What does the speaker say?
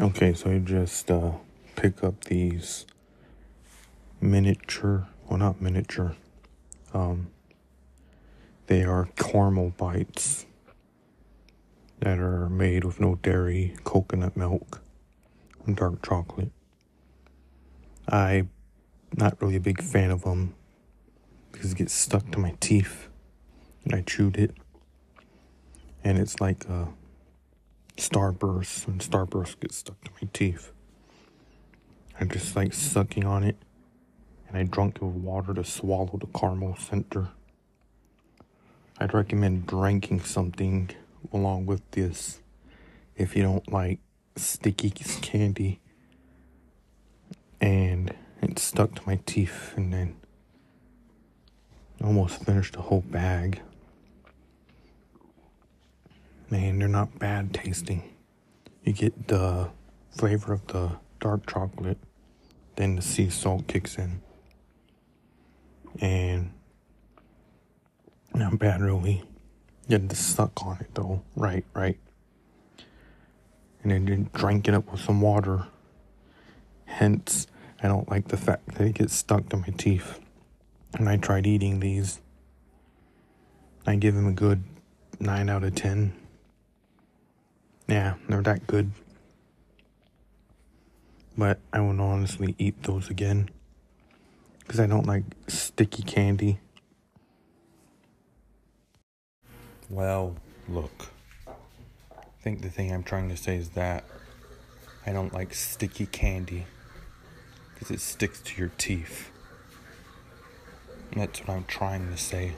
Okay, so I just uh, pick up these miniature, well, not miniature, um, they are caramel bites that are made with no dairy, coconut milk, and dark chocolate. I'm not really a big fan of them because it gets stuck to my teeth and I chewed it. And it's like a starburst when starburst gets stuck to my teeth. I just like sucking on it and I drunk it with water to swallow the caramel center. I'd recommend drinking something along with this if you don't like sticky candy. And it stuck to my teeth and then almost finished the whole bag. Man, they're not bad tasting. You get the flavor of the dark chocolate, then the sea salt kicks in. And not bad really. Getting stuck on it though. Right, right. And then you drink it up with some water. Hence, I don't like the fact that it gets stuck to my teeth. And I tried eating these. I give them a good 9 out of 10. Yeah, they're that good. But I would honestly eat those again. Because I don't like sticky candy. Well, look. I think the thing I'm trying to say is that I don't like sticky candy. Because it sticks to your teeth. That's what I'm trying to say.